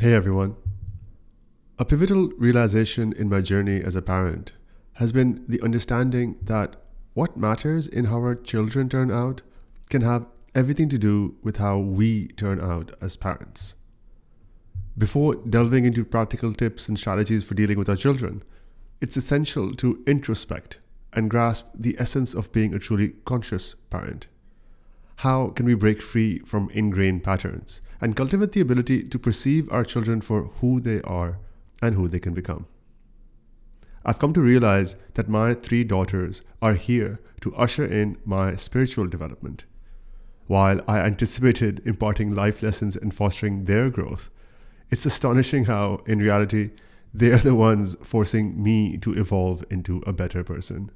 Hey everyone. A pivotal realization in my journey as a parent has been the understanding that what matters in how our children turn out can have everything to do with how we turn out as parents. Before delving into practical tips and strategies for dealing with our children, it's essential to introspect and grasp the essence of being a truly conscious parent. How can we break free from ingrained patterns and cultivate the ability to perceive our children for who they are and who they can become? I've come to realize that my three daughters are here to usher in my spiritual development. While I anticipated imparting life lessons and fostering their growth, it's astonishing how, in reality, they are the ones forcing me to evolve into a better person.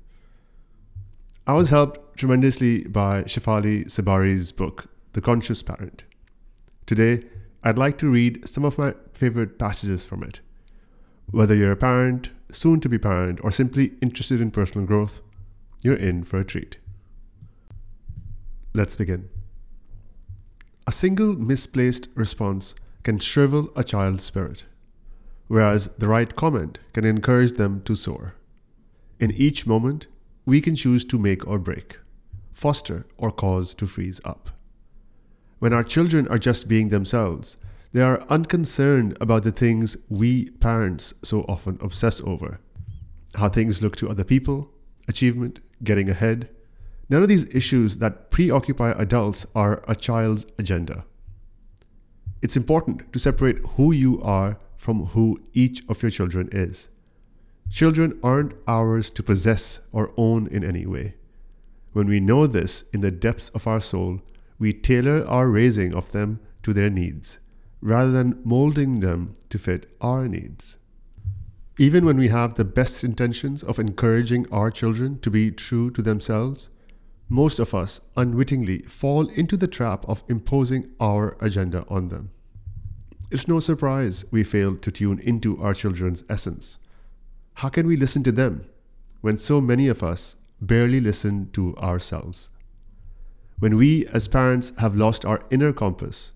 I was helped tremendously by Shefali Tsabary's book, The Conscious Parent. Today, I'd like to read some of my favorite passages from it. Whether you're a parent, soon to be parent, or simply interested in personal growth, you're in for a treat. Let's begin. A single misplaced response can shrivel a child's spirit, whereas the right comment can encourage them to soar. In each moment, we can choose to make or break, foster or cause to freeze up. When our children are just being themselves, they are unconcerned about the things we parents so often obsess over how things look to other people, achievement, getting ahead. None of these issues that preoccupy adults are a child's agenda. It's important to separate who you are from who each of your children is. Children aren't ours to possess or own in any way. When we know this in the depths of our soul, we tailor our raising of them to their needs, rather than molding them to fit our needs. Even when we have the best intentions of encouraging our children to be true to themselves, most of us unwittingly fall into the trap of imposing our agenda on them. It's no surprise we fail to tune into our children's essence. How can we listen to them when so many of us barely listen to ourselves? When we as parents have lost our inner compass,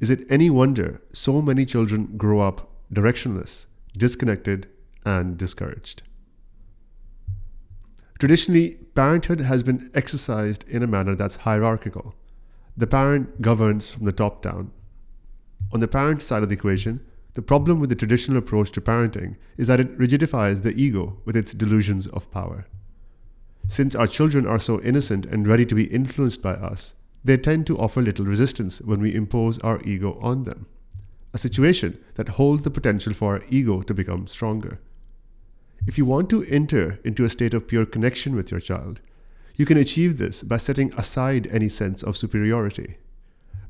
is it any wonder so many children grow up directionless, disconnected, and discouraged? Traditionally, parenthood has been exercised in a manner that's hierarchical. The parent governs from the top down. On the parent side of the equation, the problem with the traditional approach to parenting is that it rigidifies the ego with its delusions of power. Since our children are so innocent and ready to be influenced by us, they tend to offer little resistance when we impose our ego on them, a situation that holds the potential for our ego to become stronger. If you want to enter into a state of pure connection with your child, you can achieve this by setting aside any sense of superiority.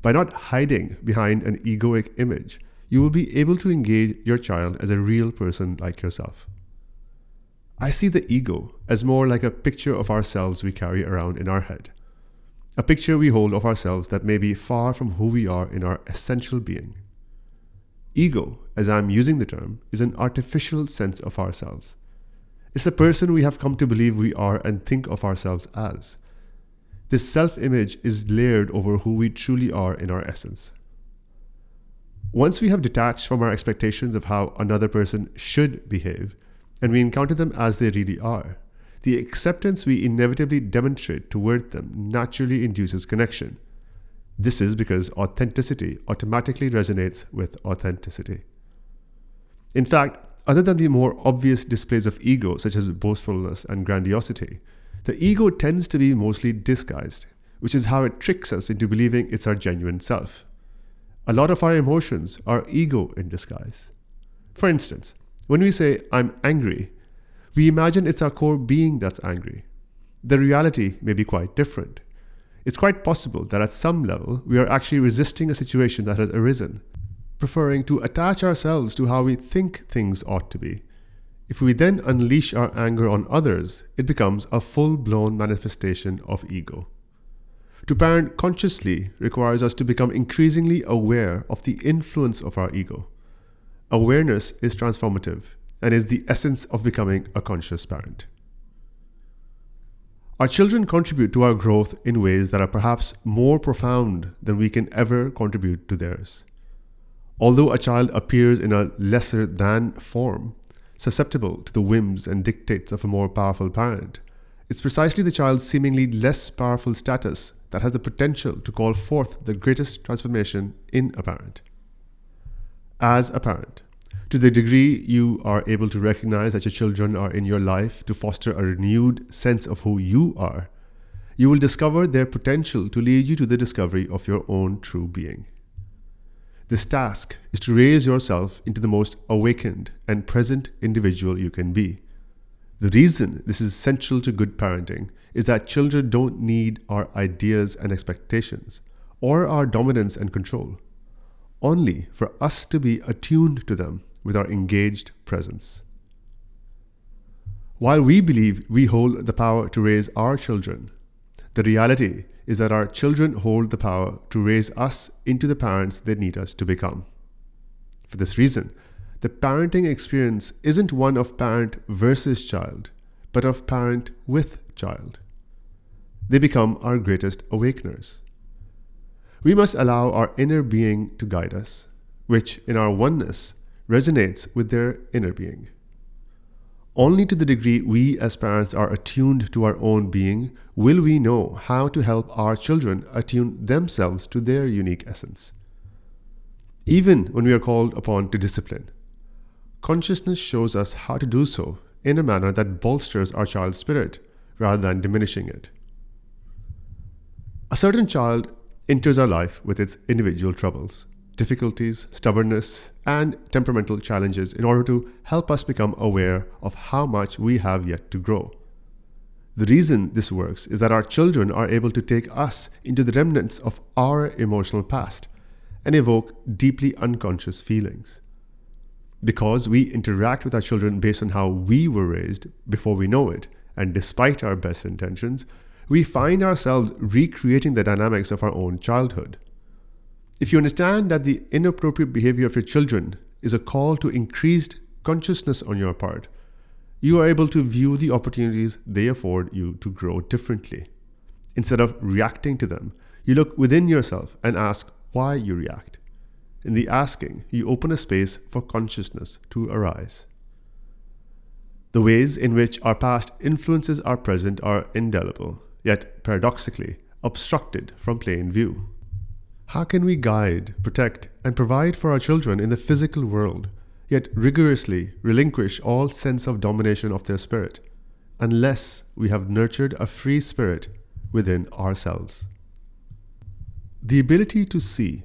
By not hiding behind an egoic image, you will be able to engage your child as a real person like yourself. I see the ego as more like a picture of ourselves we carry around in our head, a picture we hold of ourselves that may be far from who we are in our essential being. Ego, as I'm using the term, is an artificial sense of ourselves. It's the person we have come to believe we are and think of ourselves as. This self image is layered over who we truly are in our essence. Once we have detached from our expectations of how another person should behave, and we encounter them as they really are, the acceptance we inevitably demonstrate toward them naturally induces connection. This is because authenticity automatically resonates with authenticity. In fact, other than the more obvious displays of ego, such as boastfulness and grandiosity, the ego tends to be mostly disguised, which is how it tricks us into believing it's our genuine self. A lot of our emotions are ego in disguise. For instance, when we say, I'm angry, we imagine it's our core being that's angry. The reality may be quite different. It's quite possible that at some level we are actually resisting a situation that has arisen, preferring to attach ourselves to how we think things ought to be. If we then unleash our anger on others, it becomes a full blown manifestation of ego. To parent consciously requires us to become increasingly aware of the influence of our ego. Awareness is transformative and is the essence of becoming a conscious parent. Our children contribute to our growth in ways that are perhaps more profound than we can ever contribute to theirs. Although a child appears in a lesser than form, susceptible to the whims and dictates of a more powerful parent, it's precisely the child's seemingly less powerful status that has the potential to call forth the greatest transformation in a parent. As a parent, to the degree you are able to recognize that your children are in your life to foster a renewed sense of who you are, you will discover their potential to lead you to the discovery of your own true being. This task is to raise yourself into the most awakened and present individual you can be. The reason this is essential to good parenting is that children don't need our ideas and expectations or our dominance and control, only for us to be attuned to them with our engaged presence. While we believe we hold the power to raise our children, the reality is that our children hold the power to raise us into the parents they need us to become. For this reason, the parenting experience isn't one of parent versus child, but of parent with child. They become our greatest awakeners. We must allow our inner being to guide us, which in our oneness resonates with their inner being. Only to the degree we as parents are attuned to our own being will we know how to help our children attune themselves to their unique essence. Even when we are called upon to discipline, consciousness shows us how to do so in a manner that bolsters our child's spirit rather than diminishing it. A certain child enters our life with its individual troubles difficulties, stubbornness, and temperamental challenges in order to help us become aware of how much we have yet to grow. The reason this works is that our children are able to take us into the remnants of our emotional past and evoke deeply unconscious feelings. Because we interact with our children based on how we were raised before we know it, and despite our best intentions, we find ourselves recreating the dynamics of our own childhood. If you understand that the inappropriate behavior of your children is a call to increased consciousness on your part, you are able to view the opportunities they afford you to grow differently. Instead of reacting to them, you look within yourself and ask why you react. In the asking, you open a space for consciousness to arise. The ways in which our past influences our present are indelible, yet paradoxically obstructed from plain view. How can we guide, protect, and provide for our children in the physical world, yet rigorously relinquish all sense of domination of their spirit, unless we have nurtured a free spirit within ourselves? The ability to see,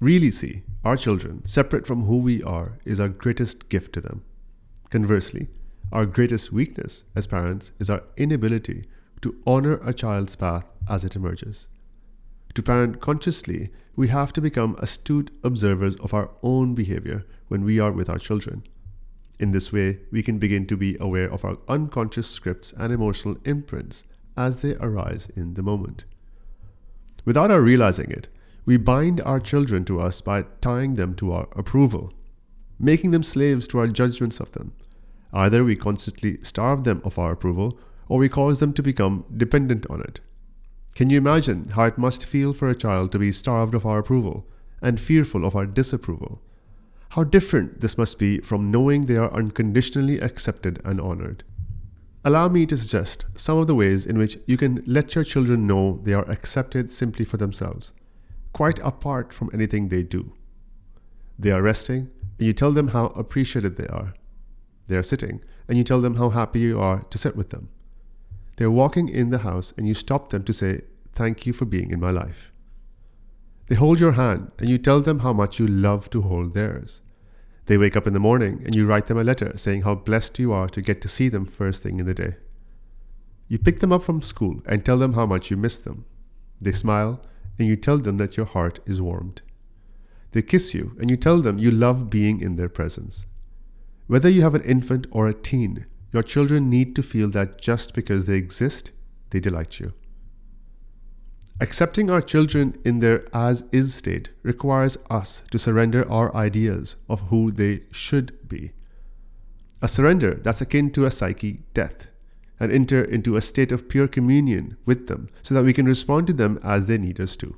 really see, our children separate from who we are is our greatest gift to them. Conversely, our greatest weakness as parents is our inability to honor a child's path as it emerges. To parent consciously, we have to become astute observers of our own behavior when we are with our children. In this way, we can begin to be aware of our unconscious scripts and emotional imprints as they arise in the moment. Without our realizing it, we bind our children to us by tying them to our approval, making them slaves to our judgments of them. Either we constantly starve them of our approval, or we cause them to become dependent on it. Can you imagine how it must feel for a child to be starved of our approval and fearful of our disapproval? How different this must be from knowing they are unconditionally accepted and honored. Allow me to suggest some of the ways in which you can let your children know they are accepted simply for themselves, quite apart from anything they do. They are resting, and you tell them how appreciated they are. They are sitting, and you tell them how happy you are to sit with them. They're walking in the house and you stop them to say, Thank you for being in my life. They hold your hand and you tell them how much you love to hold theirs. They wake up in the morning and you write them a letter saying how blessed you are to get to see them first thing in the day. You pick them up from school and tell them how much you miss them. They smile and you tell them that your heart is warmed. They kiss you and you tell them you love being in their presence. Whether you have an infant or a teen, your children need to feel that just because they exist, they delight you. Accepting our children in their as is state requires us to surrender our ideas of who they should be. A surrender that's akin to a psyche death, and enter into a state of pure communion with them so that we can respond to them as they need us to.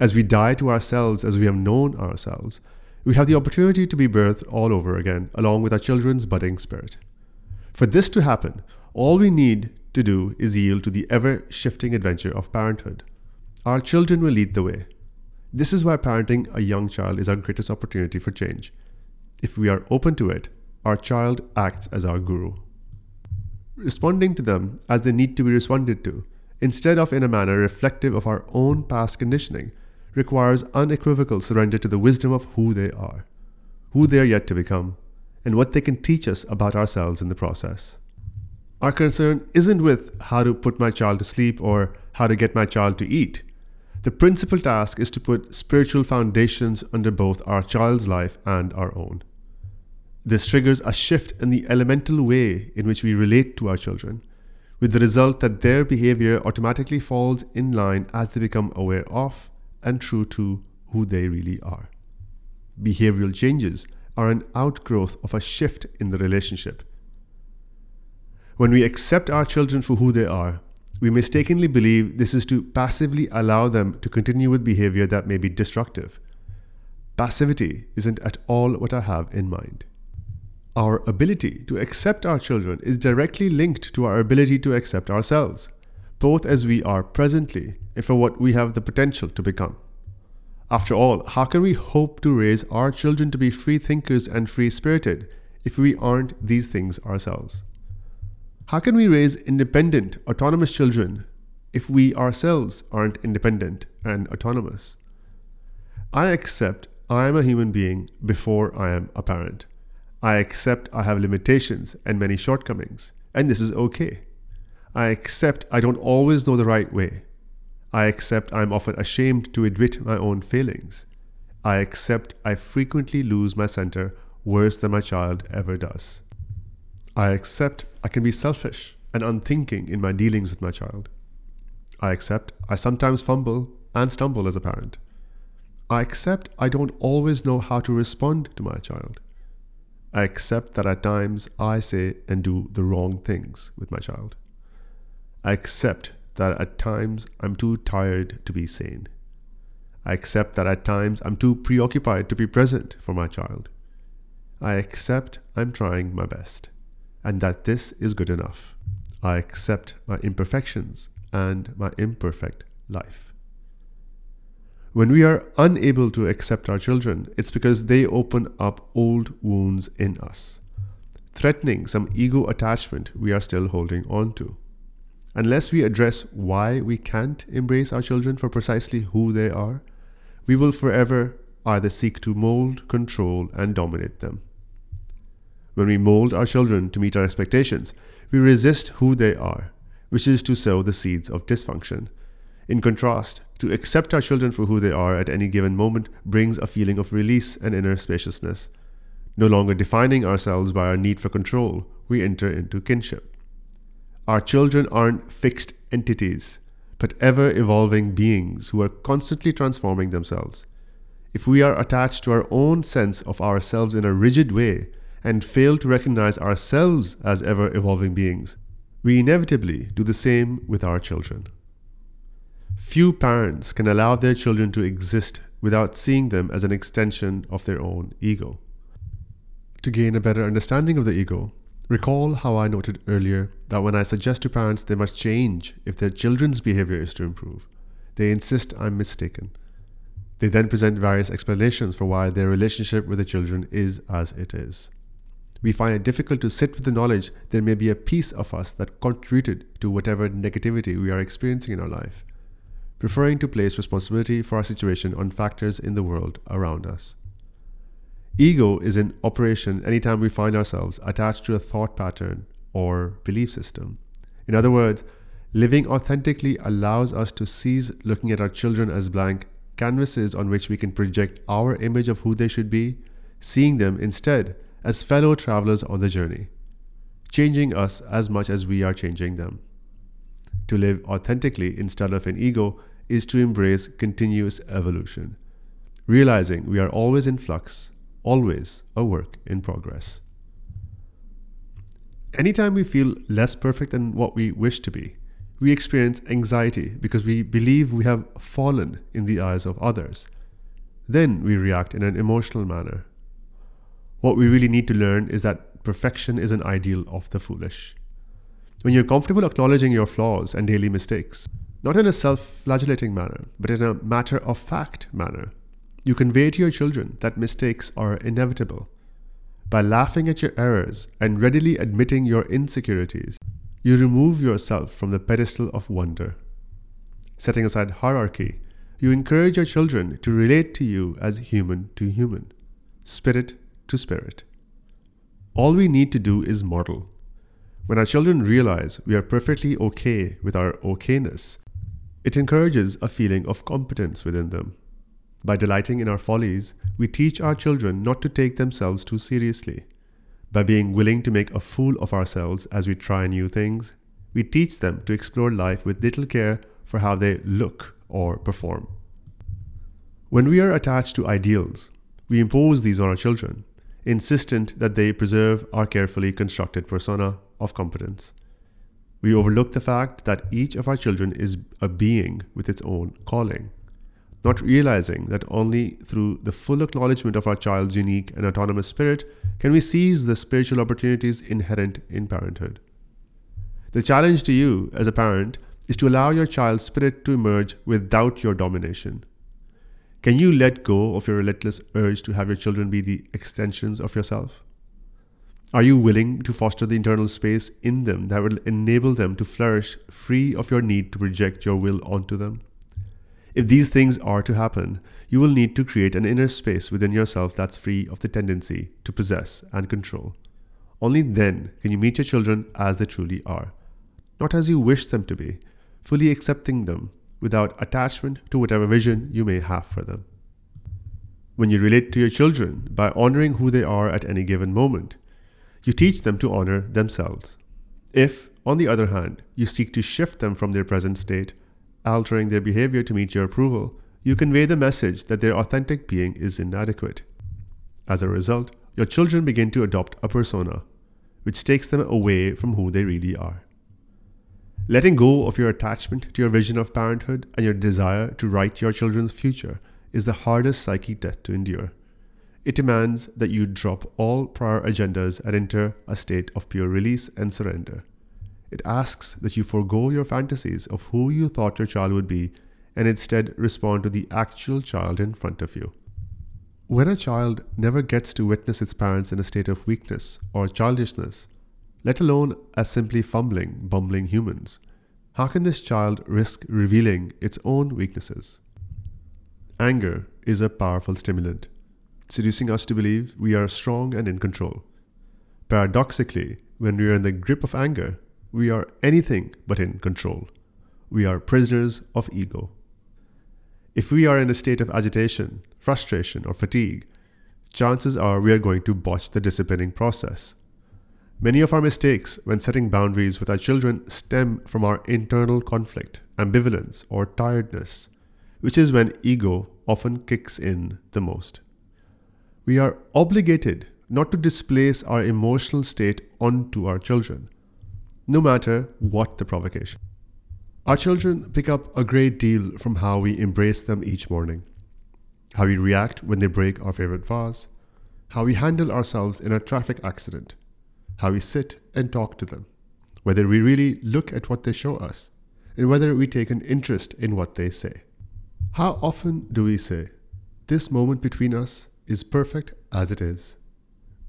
As we die to ourselves as we have known ourselves, we have the opportunity to be birthed all over again, along with our children's budding spirit. For this to happen, all we need to do is yield to the ever shifting adventure of parenthood. Our children will lead the way. This is why parenting a young child is our greatest opportunity for change. If we are open to it, our child acts as our guru. Responding to them as they need to be responded to, instead of in a manner reflective of our own past conditioning, requires unequivocal surrender to the wisdom of who they are, who they are yet to become, and what they can teach us about ourselves in the process. Our concern isn't with how to put my child to sleep or how to get my child to eat. The principal task is to put spiritual foundations under both our child's life and our own. This triggers a shift in the elemental way in which we relate to our children, with the result that their behavior automatically falls in line as they become aware of and true to who they really are. Behavioral changes are an outgrowth of a shift in the relationship. When we accept our children for who they are, we mistakenly believe this is to passively allow them to continue with behavior that may be destructive. Passivity isn't at all what I have in mind. Our ability to accept our children is directly linked to our ability to accept ourselves, both as we are presently and for what we have the potential to become. After all, how can we hope to raise our children to be free thinkers and free spirited if we aren't these things ourselves? How can we raise independent, autonomous children if we ourselves aren't independent and autonomous? I accept I am a human being before I am a parent. I accept I have limitations and many shortcomings, and this is okay. I accept I don't always know the right way. I accept I'm often ashamed to admit my own failings. I accept I frequently lose my center worse than my child ever does. I accept I can be selfish and unthinking in my dealings with my child. I accept I sometimes fumble and stumble as a parent. I accept I don't always know how to respond to my child. I accept that at times I say and do the wrong things with my child. I accept that at times I'm too tired to be sane. I accept that at times I'm too preoccupied to be present for my child. I accept I'm trying my best and that this is good enough. I accept my imperfections and my imperfect life. When we are unable to accept our children, it's because they open up old wounds in us, threatening some ego attachment we are still holding on to. Unless we address why we can't embrace our children for precisely who they are, we will forever either seek to mold, control, and dominate them. When we mold our children to meet our expectations, we resist who they are, which is to sow the seeds of dysfunction. In contrast, to accept our children for who they are at any given moment brings a feeling of release and inner spaciousness. No longer defining ourselves by our need for control, we enter into kinship. Our children aren't fixed entities, but ever evolving beings who are constantly transforming themselves. If we are attached to our own sense of ourselves in a rigid way, and fail to recognize ourselves as ever evolving beings, we inevitably do the same with our children. Few parents can allow their children to exist without seeing them as an extension of their own ego. To gain a better understanding of the ego, recall how I noted earlier that when I suggest to parents they must change if their children's behavior is to improve, they insist I'm mistaken. They then present various explanations for why their relationship with the children is as it is we find it difficult to sit with the knowledge there may be a piece of us that contributed to whatever negativity we are experiencing in our life, preferring to place responsibility for our situation on factors in the world around us. Ego is in operation anytime we find ourselves attached to a thought pattern or belief system. In other words, living authentically allows us to cease looking at our children as blank canvases on which we can project our image of who they should be, seeing them instead as fellow travelers on the journey, changing us as much as we are changing them. To live authentically instead of an ego is to embrace continuous evolution, realizing we are always in flux, always a work in progress. Anytime we feel less perfect than what we wish to be, we experience anxiety because we believe we have fallen in the eyes of others. Then we react in an emotional manner. What we really need to learn is that perfection is an ideal of the foolish. When you're comfortable acknowledging your flaws and daily mistakes, not in a self flagellating manner, but in a matter of fact manner, you convey to your children that mistakes are inevitable. By laughing at your errors and readily admitting your insecurities, you remove yourself from the pedestal of wonder. Setting aside hierarchy, you encourage your children to relate to you as human to human, spirit to spirit. All we need to do is model. When our children realize we are perfectly okay with our okayness, it encourages a feeling of competence within them. By delighting in our follies, we teach our children not to take themselves too seriously. By being willing to make a fool of ourselves as we try new things, we teach them to explore life with little care for how they look or perform. When we are attached to ideals, we impose these on our children, insistent that they preserve our carefully constructed persona of competence. We overlook the fact that each of our children is a being with its own calling not realizing that only through the full acknowledgement of our child's unique and autonomous spirit can we seize the spiritual opportunities inherent in parenthood. The challenge to you as a parent is to allow your child's spirit to emerge without your domination. Can you let go of your relentless urge to have your children be the extensions of yourself? Are you willing to foster the internal space in them that will enable them to flourish free of your need to project your will onto them? If these things are to happen, you will need to create an inner space within yourself that's free of the tendency to possess and control. Only then can you meet your children as they truly are, not as you wish them to be, fully accepting them without attachment to whatever vision you may have for them. When you relate to your children by honoring who they are at any given moment, you teach them to honor themselves. If, on the other hand, you seek to shift them from their present state altering their behavior to meet your approval, you convey the message that their authentic being is inadequate. As a result, your children begin to adopt a persona, which takes them away from who they really are. Letting go of your attachment to your vision of parenthood and your desire to write your children's future is the hardest psychic debt to endure. It demands that you drop all prior agendas and enter a state of pure release and surrender. It asks that you forego your fantasies of who you thought your child would be and instead respond to the actual child in front of you. When a child never gets to witness its parents in a state of weakness or childishness, let alone as simply fumbling, bumbling humans, how can this child risk revealing its own weaknesses? Anger is a powerful stimulant, seducing us to believe we are strong and in control. Paradoxically, when we are in the grip of anger, we are anything but in control. We are prisoners of ego. If we are in a state of agitation, frustration, or fatigue, chances are we are going to botch the disciplining process. Many of our mistakes when setting boundaries with our children stem from our internal conflict, ambivalence, or tiredness, which is when ego often kicks in the most. We are obligated not to displace our emotional state onto our children no matter what the provocation. Our children pick up a great deal from how we embrace them each morning, how we react when they break our favorite vase, how we handle ourselves in a traffic accident, how we sit and talk to them, whether we really look at what they show us, and whether we take an interest in what they say. How often do we say, This moment between us is perfect as it is,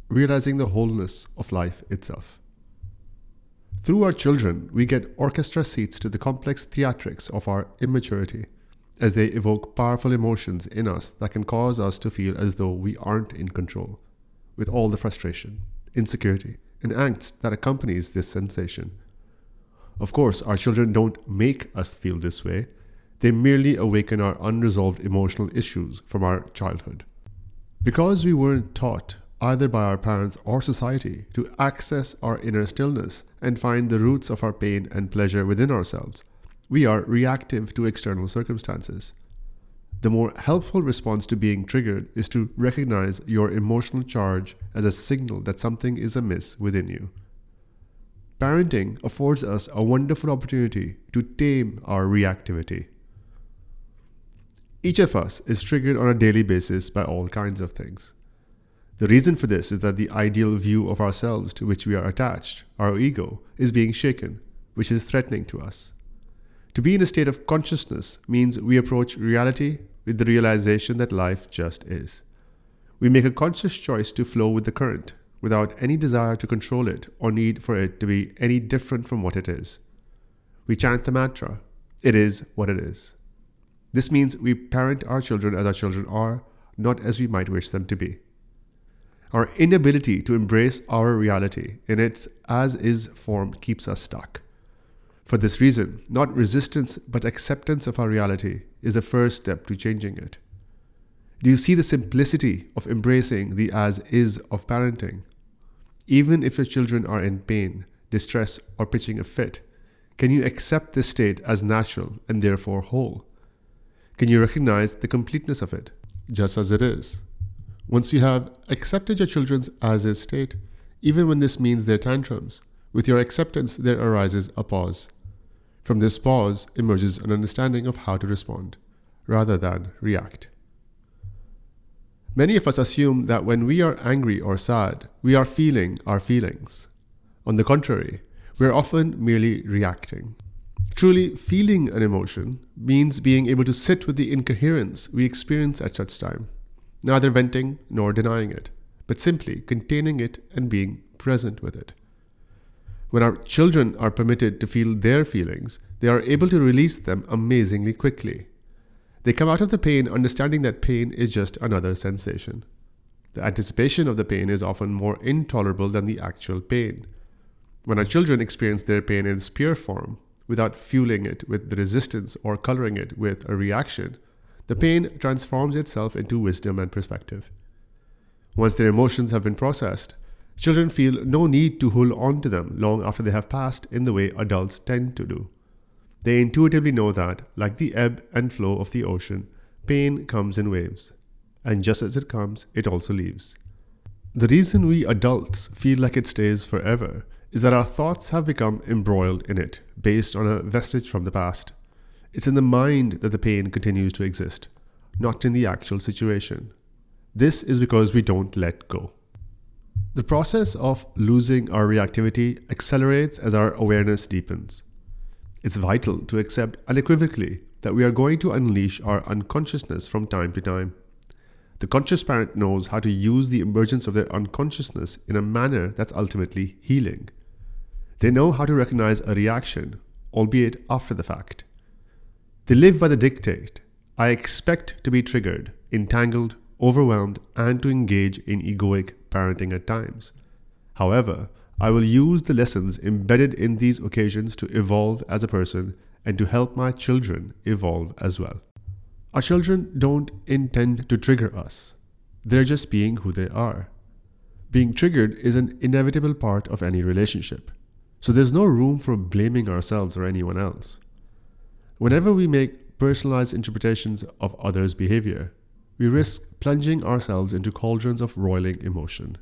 realizing the wholeness of life itself? Through our children, we get orchestra seats to the complex theatrics of our immaturity, as they evoke powerful emotions in us that can cause us to feel as though we aren't in control, with all the frustration, insecurity, and angst that accompanies this sensation. Of course, our children don't make us feel this way, they merely awaken our unresolved emotional issues from our childhood. Because we weren't taught either by our parents or society, to access our inner stillness and find the roots of our pain and pleasure within ourselves. We are reactive to external circumstances. The more helpful response to being triggered is to recognize your emotional charge as a signal that something is amiss within you. Parenting affords us a wonderful opportunity to tame our reactivity. Each of us is triggered on a daily basis by all kinds of things. The reason for this is that the ideal view of ourselves to which we are attached, our ego, is being shaken, which is threatening to us. To be in a state of consciousness means we approach reality with the realization that life just is. We make a conscious choice to flow with the current without any desire to control it or need for it to be any different from what it is. We chant the mantra, it is what it is. This means we parent our children as our children are, not as we might wish them to be. Our inability to embrace our reality in its as is form keeps us stuck. For this reason, not resistance but acceptance of our reality is the first step to changing it. Do you see the simplicity of embracing the as is of parenting? Even if your children are in pain, distress, or pitching a fit, can you accept this state as natural and therefore whole? Can you recognize the completeness of it, just as it is? Once you have accepted your children's as is state, even when this means their tantrums, with your acceptance there arises a pause. From this pause emerges an understanding of how to respond, rather than react. Many of us assume that when we are angry or sad, we are feeling our feelings. On the contrary, we are often merely reacting. Truly feeling an emotion means being able to sit with the incoherence we experience at such time, neither venting nor denying it, but simply containing it and being present with it. When our children are permitted to feel their feelings, they are able to release them amazingly quickly. They come out of the pain understanding that pain is just another sensation. The anticipation of the pain is often more intolerable than the actual pain. When our children experience their pain in its pure form, without fueling it with the resistance or coloring it with a reaction, the pain transforms itself into wisdom and perspective. Once their emotions have been processed, children feel no need to hold on to them long after they have passed in the way adults tend to do. They intuitively know that, like the ebb and flow of the ocean, pain comes in waves, and just as it comes, it also leaves. The reason we adults feel like it stays forever is that our thoughts have become embroiled in it, based on a vestige from the past. It's in the mind that the pain continues to exist, not in the actual situation. This is because we don't let go. The process of losing our reactivity accelerates as our awareness deepens. It's vital to accept unequivocally that we are going to unleash our unconsciousness from time to time. The conscious parent knows how to use the emergence of their unconsciousness in a manner that's ultimately healing. They know how to recognize a reaction, albeit after the fact. They live by the dictate I expect to be triggered, entangled, overwhelmed, and to engage in egoic parenting at times. However, I will use the lessons embedded in these occasions to evolve as a person and to help my children evolve as well. Our children don't intend to trigger us, they're just being who they are. Being triggered is an inevitable part of any relationship, so there's no room for blaming ourselves or anyone else. Whenever we make personalized interpretations of others' behavior, we risk plunging ourselves into cauldrons of roiling emotion.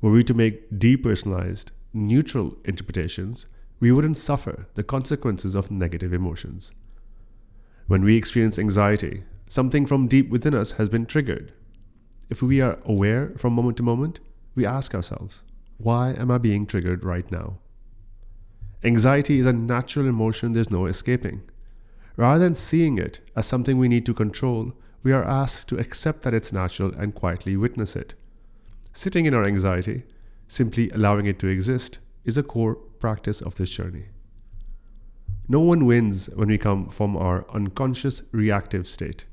Were we to make depersonalized, neutral interpretations, we wouldn't suffer the consequences of negative emotions. When we experience anxiety, something from deep within us has been triggered. If we are aware from moment to moment, we ask ourselves, why am I being triggered right now? Anxiety is a natural emotion there's no escaping. Rather than seeing it as something we need to control, we are asked to accept that it's natural and quietly witness it. Sitting in our anxiety, simply allowing it to exist, is a core practice of this journey. No one wins when we come from our unconscious reactive state.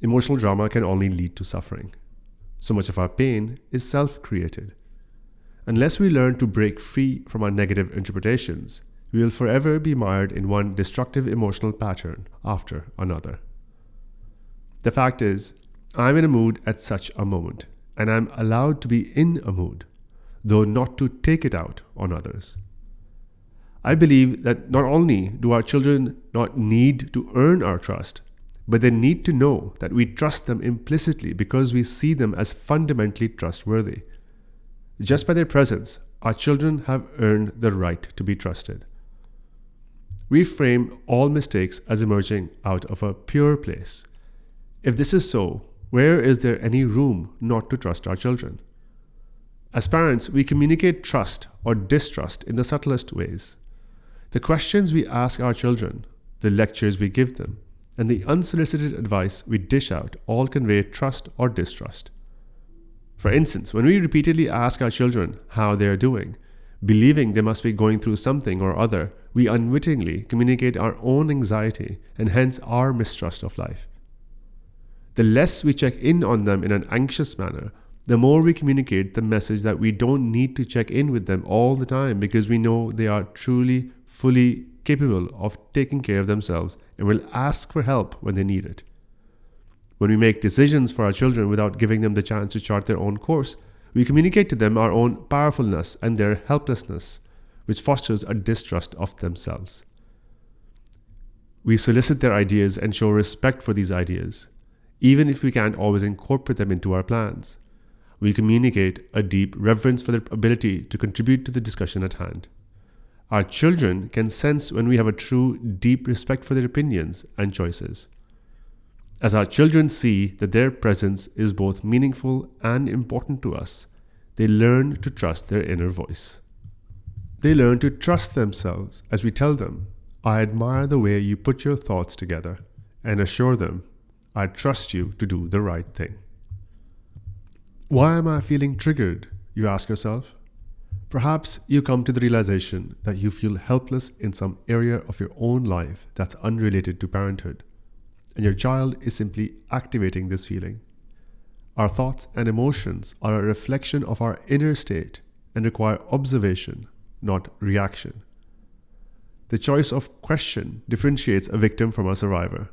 Emotional drama can only lead to suffering. So much of our pain is self created. Unless we learn to break free from our negative interpretations, we will forever be mired in one destructive emotional pattern after another. The fact is, I'm in a mood at such a moment and I'm allowed to be in a mood, though not to take it out on others. I believe that not only do our children not need to earn our trust, but they need to know that we trust them implicitly because we see them as fundamentally trustworthy. Just by their presence, our children have earned the right to be trusted. We frame all mistakes as emerging out of a pure place, If this is so, where is there any room not to trust our children? As parents, we communicate trust or distrust in the subtlest ways. The questions we ask our children, the lectures we give them, and the unsolicited advice we dish out all convey trust or distrust. For instance, when we repeatedly ask our children how they are doing, believing they must be going through something or other, we unwittingly communicate our own anxiety and hence our mistrust of life. The less we check in on them in an anxious manner, the more we communicate the message that we don't need to check in with them all the time because we know they are truly, fully capable of taking care of themselves and will ask for help when they need it. When we make decisions for our children without giving them the chance to chart their own course, we communicate to them our own powerfulness and their helplessness, which fosters a distrust of themselves. We solicit their ideas and show respect for these ideas, even if we can't always incorporate them into our plans. We communicate a deep reverence for their ability to contribute to the discussion at hand. Our children can sense when we have a true, deep respect for their opinions and choices. As our children see that their presence is both meaningful and important to us, they learn to trust their inner voice. They learn to trust themselves as we tell them, I admire the way you put your thoughts together, and assure them, I trust you to do the right thing. Why am I feeling triggered? You ask yourself. Perhaps you come to the realization that you feel helpless in some area of your own life that's unrelated to parenthood and your child is simply activating this feeling. Our thoughts and emotions are a reflection of our inner state and require observation, not reaction. The choice of question differentiates a victim from a survivor.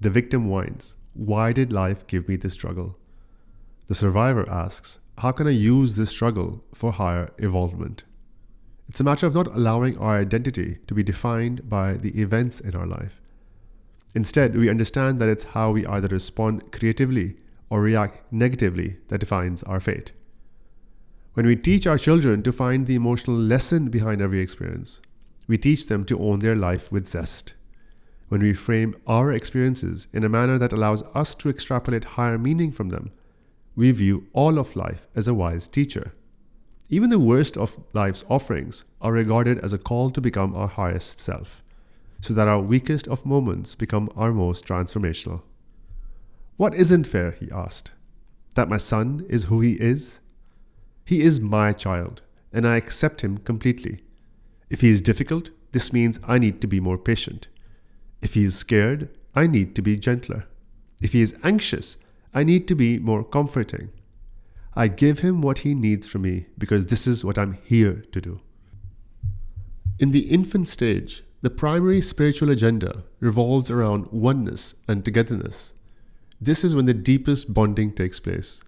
The victim whines, Why did life give me this struggle? The survivor asks, How can I use this struggle for higher evolvement? It's a matter of not allowing our identity to be defined by the events in our life. Instead, we understand that it's how we either respond creatively or react negatively that defines our fate. When we teach our children to find the emotional lesson behind every experience, we teach them to own their life with zest. When we frame our experiences in a manner that allows us to extrapolate higher meaning from them, we view all of life as a wise teacher. Even the worst of life's offerings are regarded as a call to become our highest self so that our weakest of moments become our most transformational. What isn't fair? he asked. That my son is who he is? He is my child, and I accept him completely. If he is difficult, this means I need to be more patient. If he is scared, I need to be gentler. If he is anxious, I need to be more comforting. I give him what he needs from me because this is what I'm here to do. In the infant stage, the primary spiritual agenda revolves around oneness and togetherness. This is when the deepest bonding takes place.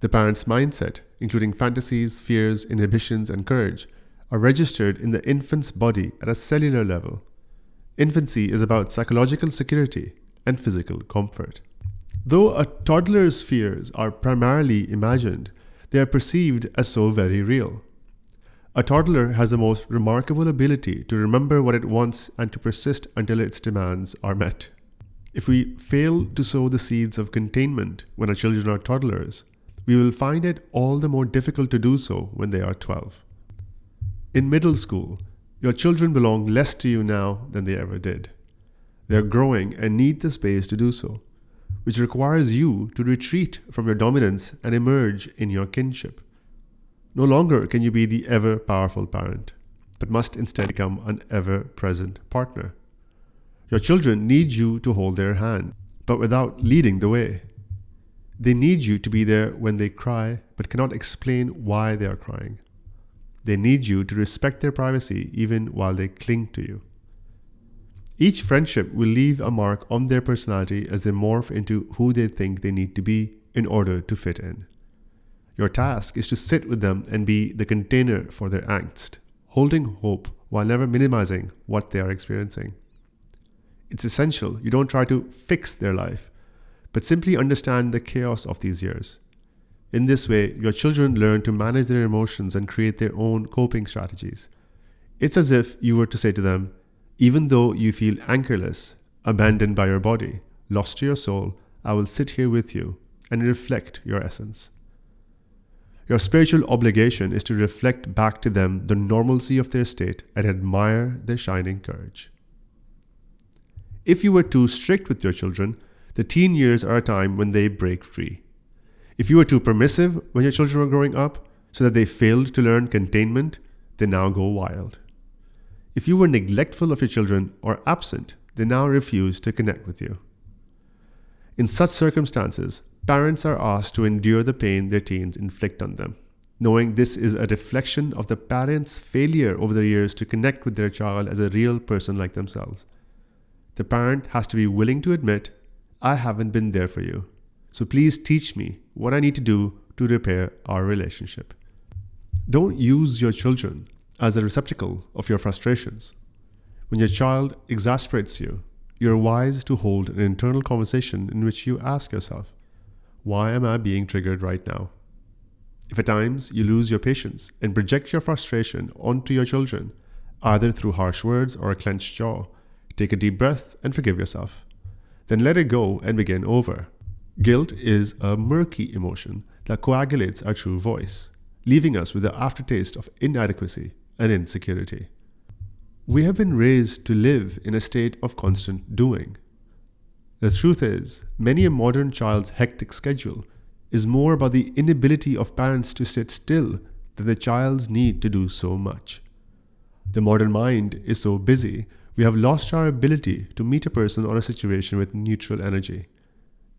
The parent's mindset, including fantasies, fears, inhibitions, and courage, are registered in the infant's body at a cellular level. Infancy is about psychological security and physical comfort. Though a toddler's fears are primarily imagined, they are perceived as so very real. A toddler has the most remarkable ability to remember what it wants and to persist until its demands are met. If we fail to sow the seeds of containment when our children are toddlers, we will find it all the more difficult to do so when they are 12. In middle school, your children belong less to you now than they ever did. They're growing and need the space to do so, which requires you to retreat from your dominance and emerge in your kinship. No longer can you be the ever powerful parent, but must instead become an ever present partner. Your children need you to hold their hand, but without leading the way. They need you to be there when they cry, but cannot explain why they are crying. They need you to respect their privacy even while they cling to you. Each friendship will leave a mark on their personality as they morph into who they think they need to be in order to fit in. Your task is to sit with them and be the container for their angst, holding hope while never minimizing what they are experiencing. It's essential you don't try to fix their life, but simply understand the chaos of these years. In this way, your children learn to manage their emotions and create their own coping strategies. It's as if you were to say to them, even though you feel anchorless, abandoned by your body, lost to your soul, I will sit here with you and reflect your essence. Your spiritual obligation is to reflect back to them the normalcy of their state and admire their shining courage. If you were too strict with your children, the teen years are a time when they break free. If you were too permissive when your children were growing up, so that they failed to learn containment, they now go wild. If you were neglectful of your children or absent, they now refuse to connect with you. In such circumstances, parents are asked to endure the pain their teens inflict on them, knowing this is a reflection of the parents' failure over the years to connect with their child as a real person like themselves. The parent has to be willing to admit, I haven't been there for you, so please teach me what I need to do to repair our relationship. Don't use your children as a receptacle of your frustrations. When your child exasperates you, you're wise to hold an internal conversation in which you ask yourself, why am I being triggered right now? If at times you lose your patience and project your frustration onto your children, either through harsh words or a clenched jaw, take a deep breath and forgive yourself. Then let it go and begin over. Guilt is a murky emotion that coagulates our true voice, leaving us with the aftertaste of inadequacy and insecurity. We have been raised to live in a state of constant doing. The truth is, many a modern child's hectic schedule is more about the inability of parents to sit still than the child's need to do so much. The modern mind is so busy, we have lost our ability to meet a person or a situation with neutral energy.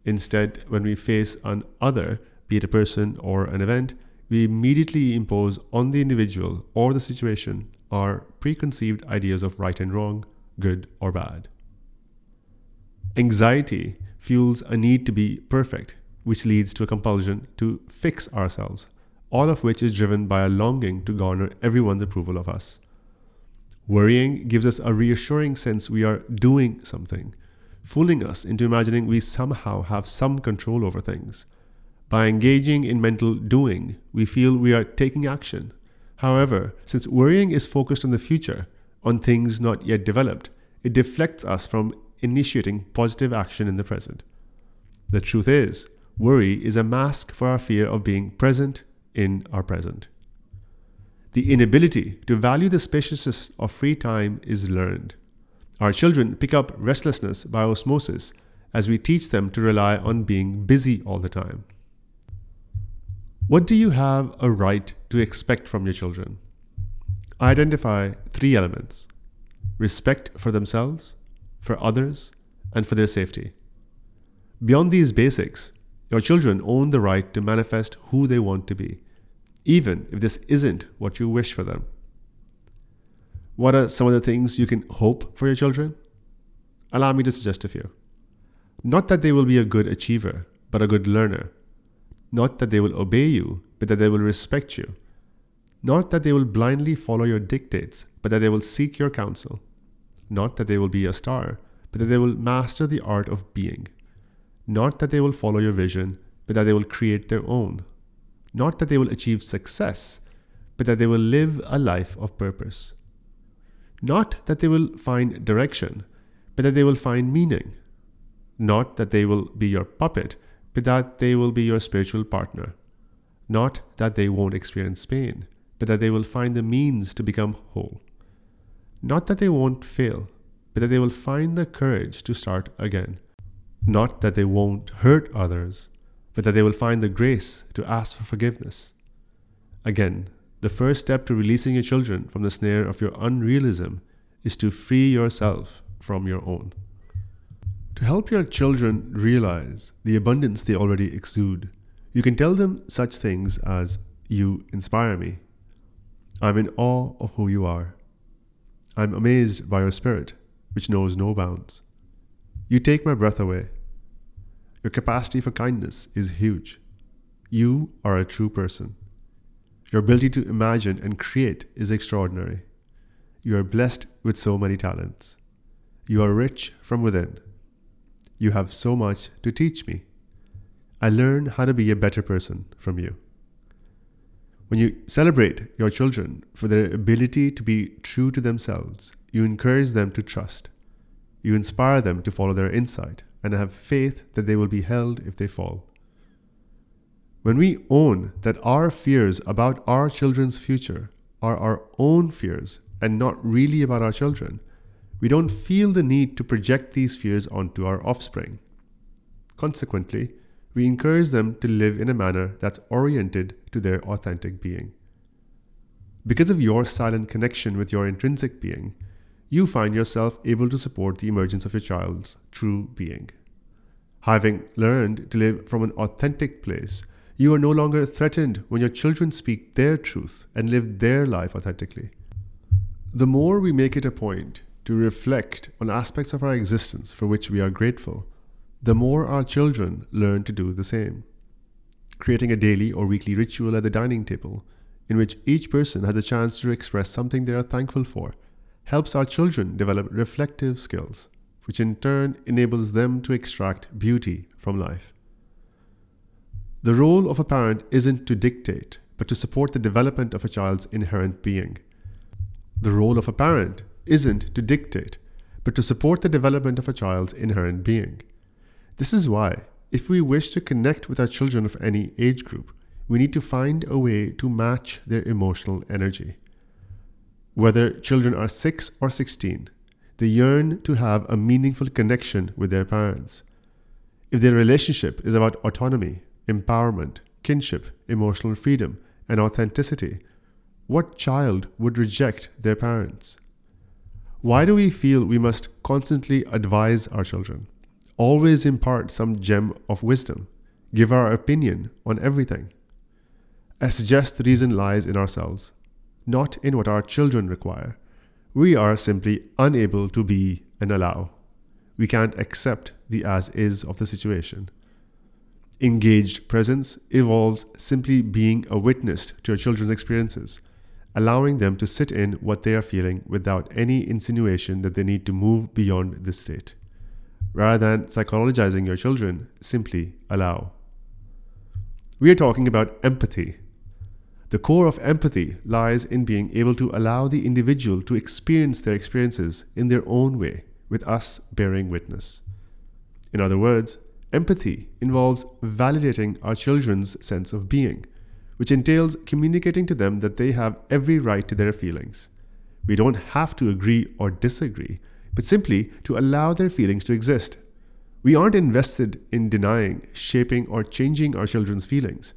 Instead, when we face an other, be it a person or an event, we immediately impose on the individual or the situation our preconceived ideas of right and wrong, good or bad. Anxiety fuels a need to be perfect, which leads to a compulsion to fix ourselves, all of which is driven by a longing to garner everyone's approval of us. Worrying gives us a reassuring sense we are doing something, fooling us into imagining we somehow have some control over things. By engaging in mental doing, we feel we are taking action. However, since worrying is focused on the future, on things not yet developed, it deflects us from initiating positive action in the present. The truth is, worry is a mask for our fear of being present in our present. The inability to value the spaciousness of free time is learned. Our children pick up restlessness by osmosis as we teach them to rely on being busy all the time. What do you have a right to expect from your children? Identify three elements respect for themselves, for others, and for their safety. Beyond these basics, your children own the right to manifest who they want to be, even if this isn't what you wish for them. What are some of the things you can hope for your children? Allow me to suggest a few. Not that they will be a good achiever, but a good learner. Not that they will obey you, but that they will respect you. Not that they will blindly follow your dictates, but that they will seek your counsel. Not that they will be a star, but that they will master the art of being. Not that they will follow your vision, but that they will create their own. Not that they will achieve success, but that they will live a life of purpose. Not that they will find direction, but that they will find meaning. Not that they will be your puppet, but that they will be your spiritual partner. Not that they won't experience pain, but that they will find the means to become whole. Not that they won't fail, but that they will find the courage to start again. Not that they won't hurt others, but that they will find the grace to ask for forgiveness. Again, the first step to releasing your children from the snare of your unrealism is to free yourself from your own. To help your children realize the abundance they already exude, you can tell them such things as, You inspire me. I'm in awe of who you are. I'm amazed by your spirit, which knows no bounds. You take my breath away. Your capacity for kindness is huge. You are a true person. Your ability to imagine and create is extraordinary. You are blessed with so many talents. You are rich from within. You have so much to teach me. I learn how to be a better person from you. When you celebrate your children for their ability to be true to themselves, you encourage them to trust. You inspire them to follow their insight. and have faith that they will be held if they fall. When we own that our fears about our children's future are our own fears and not really about our children, we don't feel the need to project these fears onto our offspring. Consequently, we encourage them to live in a manner that's oriented to their authentic being. Because of your silent connection with your intrinsic being, you find yourself able to support the emergence of your child's true being. Having learned to live from an authentic place, you are no longer threatened when your children speak their truth and live their life authentically. The more we make it a point to reflect on aspects of our existence for which we are grateful, the more our children learn to do the same. Creating a daily or weekly ritual at the dining table, in which each person has a chance to express something they are thankful for, helps our children develop reflective skills, which in turn enables them to extract beauty from life. The role of a parent isn't to dictate, but to support the development of a child's inherent being. The role of a parent isn't to dictate, but to support the development of a child's inherent being. This is why, if we wish to connect with our children of any age group, we need to find a way to match their emotional energy. Whether children are 6 or 16, they yearn to have a meaningful connection with their parents. If their relationship is about autonomy, empowerment, kinship, emotional freedom, and authenticity, what child would reject their parents? Why do we feel we must constantly advise our children? Always impart some gem of wisdom, give our opinion on everything. I suggest the reason lies in ourselves, not in what our children require. We are simply unable to be and allow. We can't accept the as is of the situation. Engaged presence involves simply being a witness to your children's experiences, allowing them to sit in what they are feeling without any insinuation that they need to move beyond this state. Rather than psychologizing your children, simply allow. We are talking about empathy. The core of empathy lies in being able to allow the individual to experience their experiences in their own way, with us bearing witness. In other words, empathy involves validating our children's sense of being, which entails communicating to them that they have every right to their feelings. We don't have to agree or disagree, but simply to allow their feelings to exist. We aren't invested in denying, shaping, or changing our children's feelings.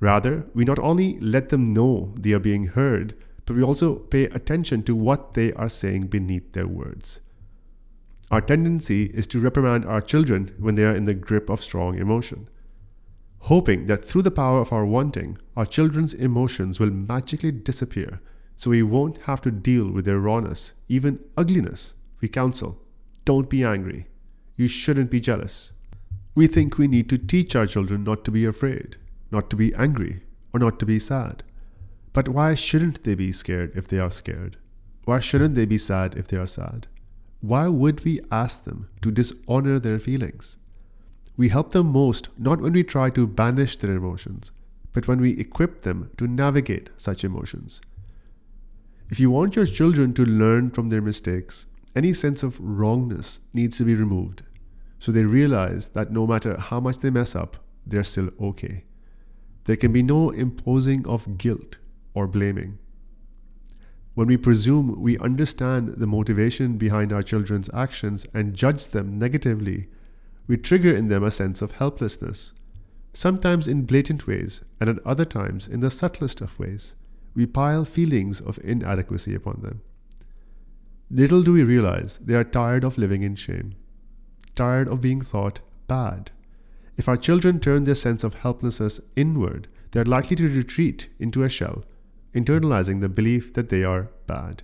Rather, we not only let them know they are being heard, but we also pay attention to what they are saying beneath their words. Our tendency is to reprimand our children when they are in the grip of strong emotion, hoping that through the power of our wanting, our children's emotions will magically disappear so we won't have to deal with their rawness, even ugliness, we counsel don't be angry. You shouldn't be jealous. We think we need to teach our children not to be afraid, not to be angry, or not to be sad. But why shouldn't they be scared if they are scared? Why shouldn't they be sad if they are sad? Why would we ask them to dishonor their feelings? We help them most not when we try to banish their emotions, but when we equip them to navigate such emotions. If you want your children to learn from their mistakes, any sense of wrongness needs to be removed so they realize that no matter how much they mess up, they're still okay. There can be no imposing of guilt or blaming. When we presume we understand the motivation behind our children's actions and judge them negatively, we trigger in them a sense of helplessness, sometimes in blatant ways, and at other times in the subtlest of ways. We pile feelings of inadequacy upon them. Little do we realize they are tired of living in shame, tired of being thought bad. If our children turn their sense of helplessness inward, they are likely to retreat into a shell, internalizing the belief that they are bad.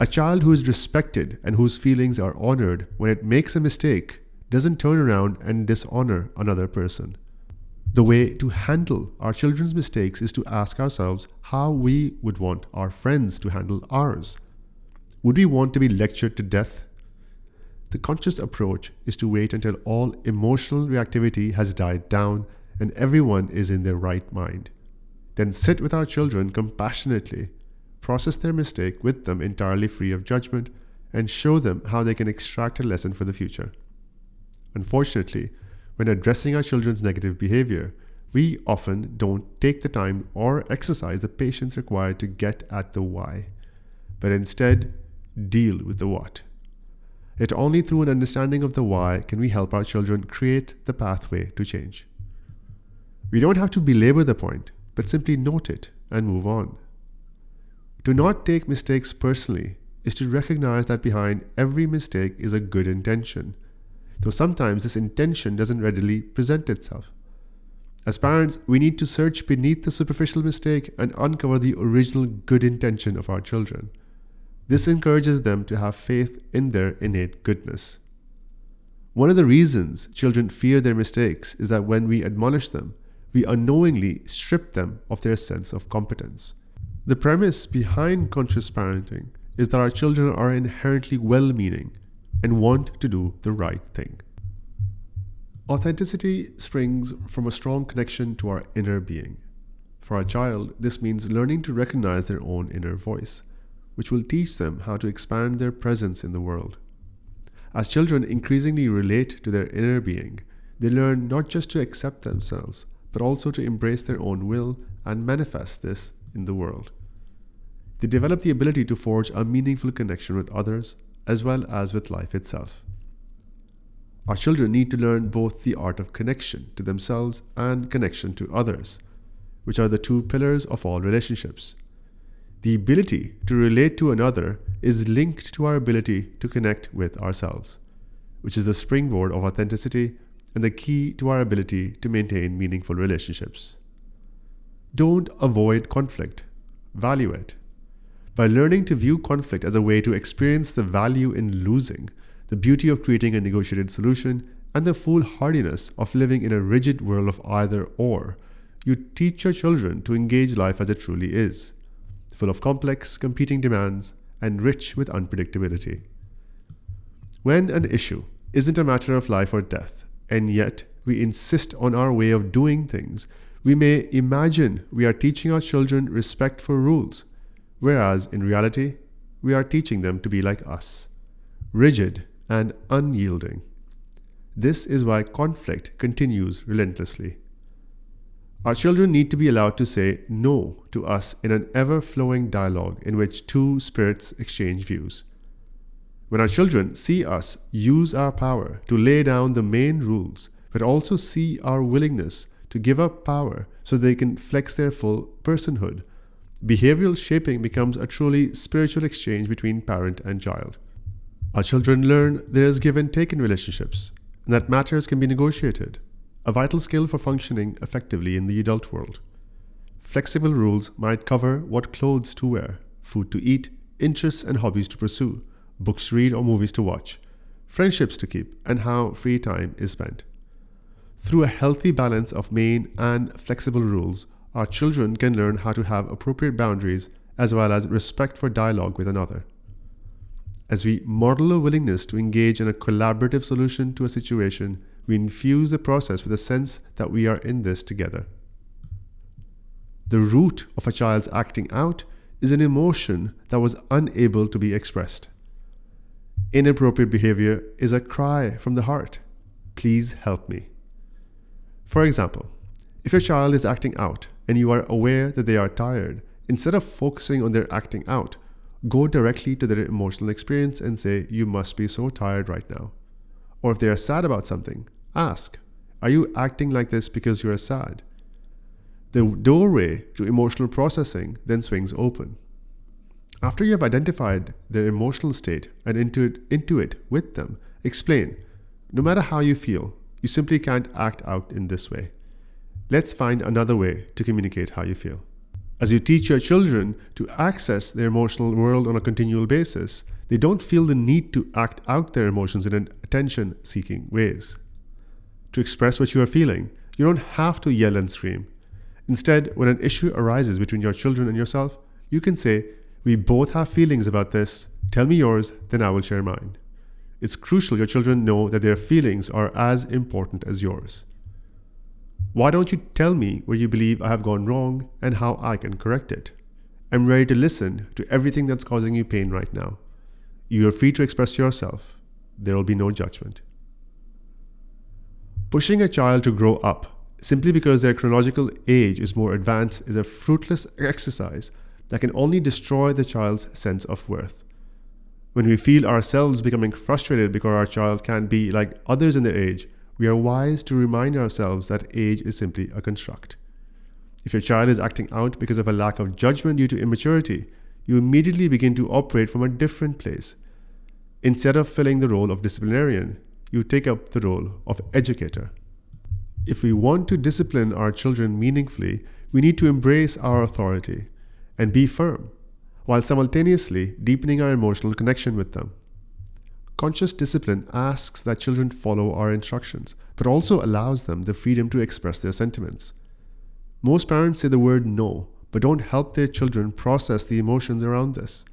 A child who is respected and whose feelings are honored when it makes a mistake doesn't turn around and dishonor another person. The way to handle our children's mistakes is to ask ourselves how we would want our friends to handle ours. Would we want to be lectured to death? The conscious approach is to wait until all emotional reactivity has died down and everyone is in their right mind. Then sit with our children compassionately, process their mistake with them entirely free of judgment, and show them how they can extract a lesson for the future. Unfortunately, when addressing our children's negative behavior, we often don't take the time or exercise the patience required to get at the why, but instead deal with the what. Yet only through an understanding of the why can we help our children create the pathway to change. We don't have to belabor the point, but simply note it and move on. To not take mistakes personally is to recognize that behind every mistake is a good intention, though sometimes this intention doesn't readily present itself. As parents, we need to search beneath the superficial mistake and uncover the original good intention of our children. This encourages them to have faith in their innate goodness. One of the reasons children fear their mistakes is that when we admonish them, we unknowingly strip them of their sense of competence. The premise behind conscious parenting is that our children are inherently well meaning and want to do the right thing. Authenticity springs from a strong connection to our inner being. For a child, this means learning to recognize their own inner voice, which will teach them how to expand their presence in the world. As children increasingly relate to their inner being, they learn not just to accept themselves, but also to embrace their own will and manifest this in the world. They develop the ability to forge a meaningful connection with others as well as with life itself. Our children need to learn both the art of connection to themselves and connection to others, which are the two pillars of all relationships. The ability to relate to another is linked to our ability to connect with ourselves, which is the springboard of authenticity and the key to our ability to maintain meaningful relationships. Don't avoid conflict, value it. By learning to view conflict as a way to experience the value in losing, the beauty of creating a negotiated solution, and the foolhardiness of living in a rigid world of either or, you teach your children to engage life as it truly is, full of complex, competing demands, and rich with unpredictability. When an issue isn't a matter of life or death, and yet we insist on our way of doing things, we may imagine we are teaching our children respect for rules, whereas in reality, we are teaching them to be like us, rigid and unyielding. This is why conflict continues relentlessly. Our children need to be allowed to say no to us in an ever flowing dialogue in which two spirits exchange views. When our children see us use our power to lay down the main rules, but also see our willingness to give up power so they can flex their full personhood, behavioral shaping becomes a truly spiritual exchange between parent and child. Our children learn there is give and take in relationships, and that matters can be negotiated, a vital skill for functioning effectively in the adult world. Flexible rules might cover what clothes to wear, food to eat, interests and hobbies to pursue, books to read or movies to watch, friendships to keep, and how free time is spent. Through a healthy balance of main and flexible rules, our children can learn how to have appropriate boundaries as well as respect for dialogue with another as we model a willingness to engage in a collaborative solution to a situation, we infuse the process with a sense that we are in this together. The root of a child's acting out is an emotion that was unable to be expressed. Inappropriate behavior is a cry from the heart Please help me. For example, if your child is acting out and you are aware that they are tired, instead of focusing on their acting out, go directly to their emotional experience and say, You must be so tired right now. Or if they are sad about something, ask, Are you acting like this because you are sad? The doorway to emotional processing then swings open. After you have identified their emotional state and into it, with them, explain no matter how you feel, you simply can't act out in this way. Let's find another way to communicate how you feel. As you teach your children to access their emotional world on a continual basis, they don't feel the need to act out their emotions in an attention seeking ways. To express what you are feeling, you don't have to yell and scream. Instead, when an issue arises between your children and yourself, you can say, We both have feelings about this. Tell me yours, then I will share mine. It's crucial your children know that their feelings are as important as yours. Why don't you tell me where you believe I have gone wrong and how I can correct it? I'm ready to listen to everything that's causing you pain right now. You are free to express yourself. There will be no judgment. Pushing a child to grow up simply because their chronological age is more advanced is a fruitless exercise that can only destroy the child's sense of worth. When we feel ourselves becoming frustrated because our child can't be like others in their age, we are wise to remind ourselves that age is simply a construct. If your child is acting out because of a lack of judgment due to immaturity, you immediately begin to operate from a different place. Instead of filling the role of disciplinarian, you take up the role of educator. If we want to discipline our children meaningfully, we need to embrace our authority and be firm, while simultaneously deepening our emotional connection with them. Conscious discipline asks that children follow our instructions, but also allows them the freedom to express their sentiments. Most parents say the word no, but don't help their children process the emotions around this.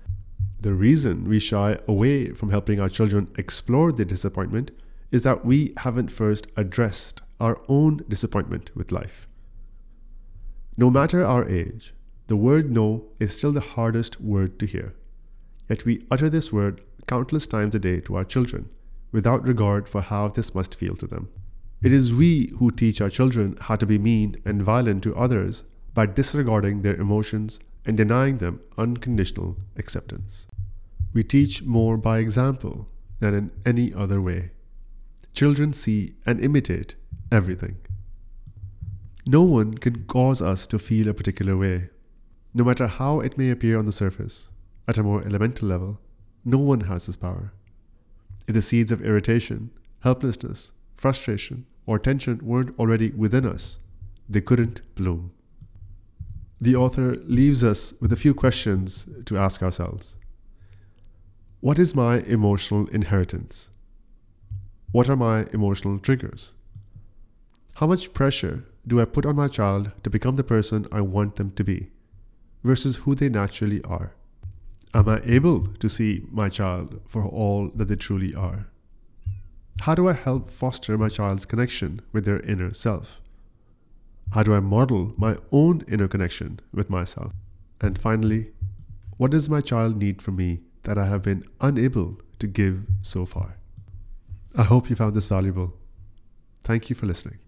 The reason we shy away from helping our children explore their disappointment is that we haven't first addressed our own disappointment with life. No matter our age, the word no is still the hardest word to hear. Yet we utter this word countless times a day to our children, without regard for how this must feel to them. It is we who teach our children how to be mean and violent to others by disregarding their emotions and denying them unconditional acceptance. We teach more by example than in any other way. Children see and imitate everything. No one can cause us to feel a particular way, no matter how it may appear on the surface. At a more elemental level, no one has this power. If the seeds of irritation, helplessness, frustration, or tension weren't already within us, they couldn't bloom. The author leaves us with a few questions to ask ourselves What is my emotional inheritance? What are my emotional triggers? How much pressure do I put on my child to become the person I want them to be versus who they naturally are? Am I able to see my child for all that they truly are? How do I help foster my child's connection with their inner self? How do I model my own inner connection with myself? And finally, what does my child need from me that I have been unable to give so far? I hope you found this valuable. Thank you for listening.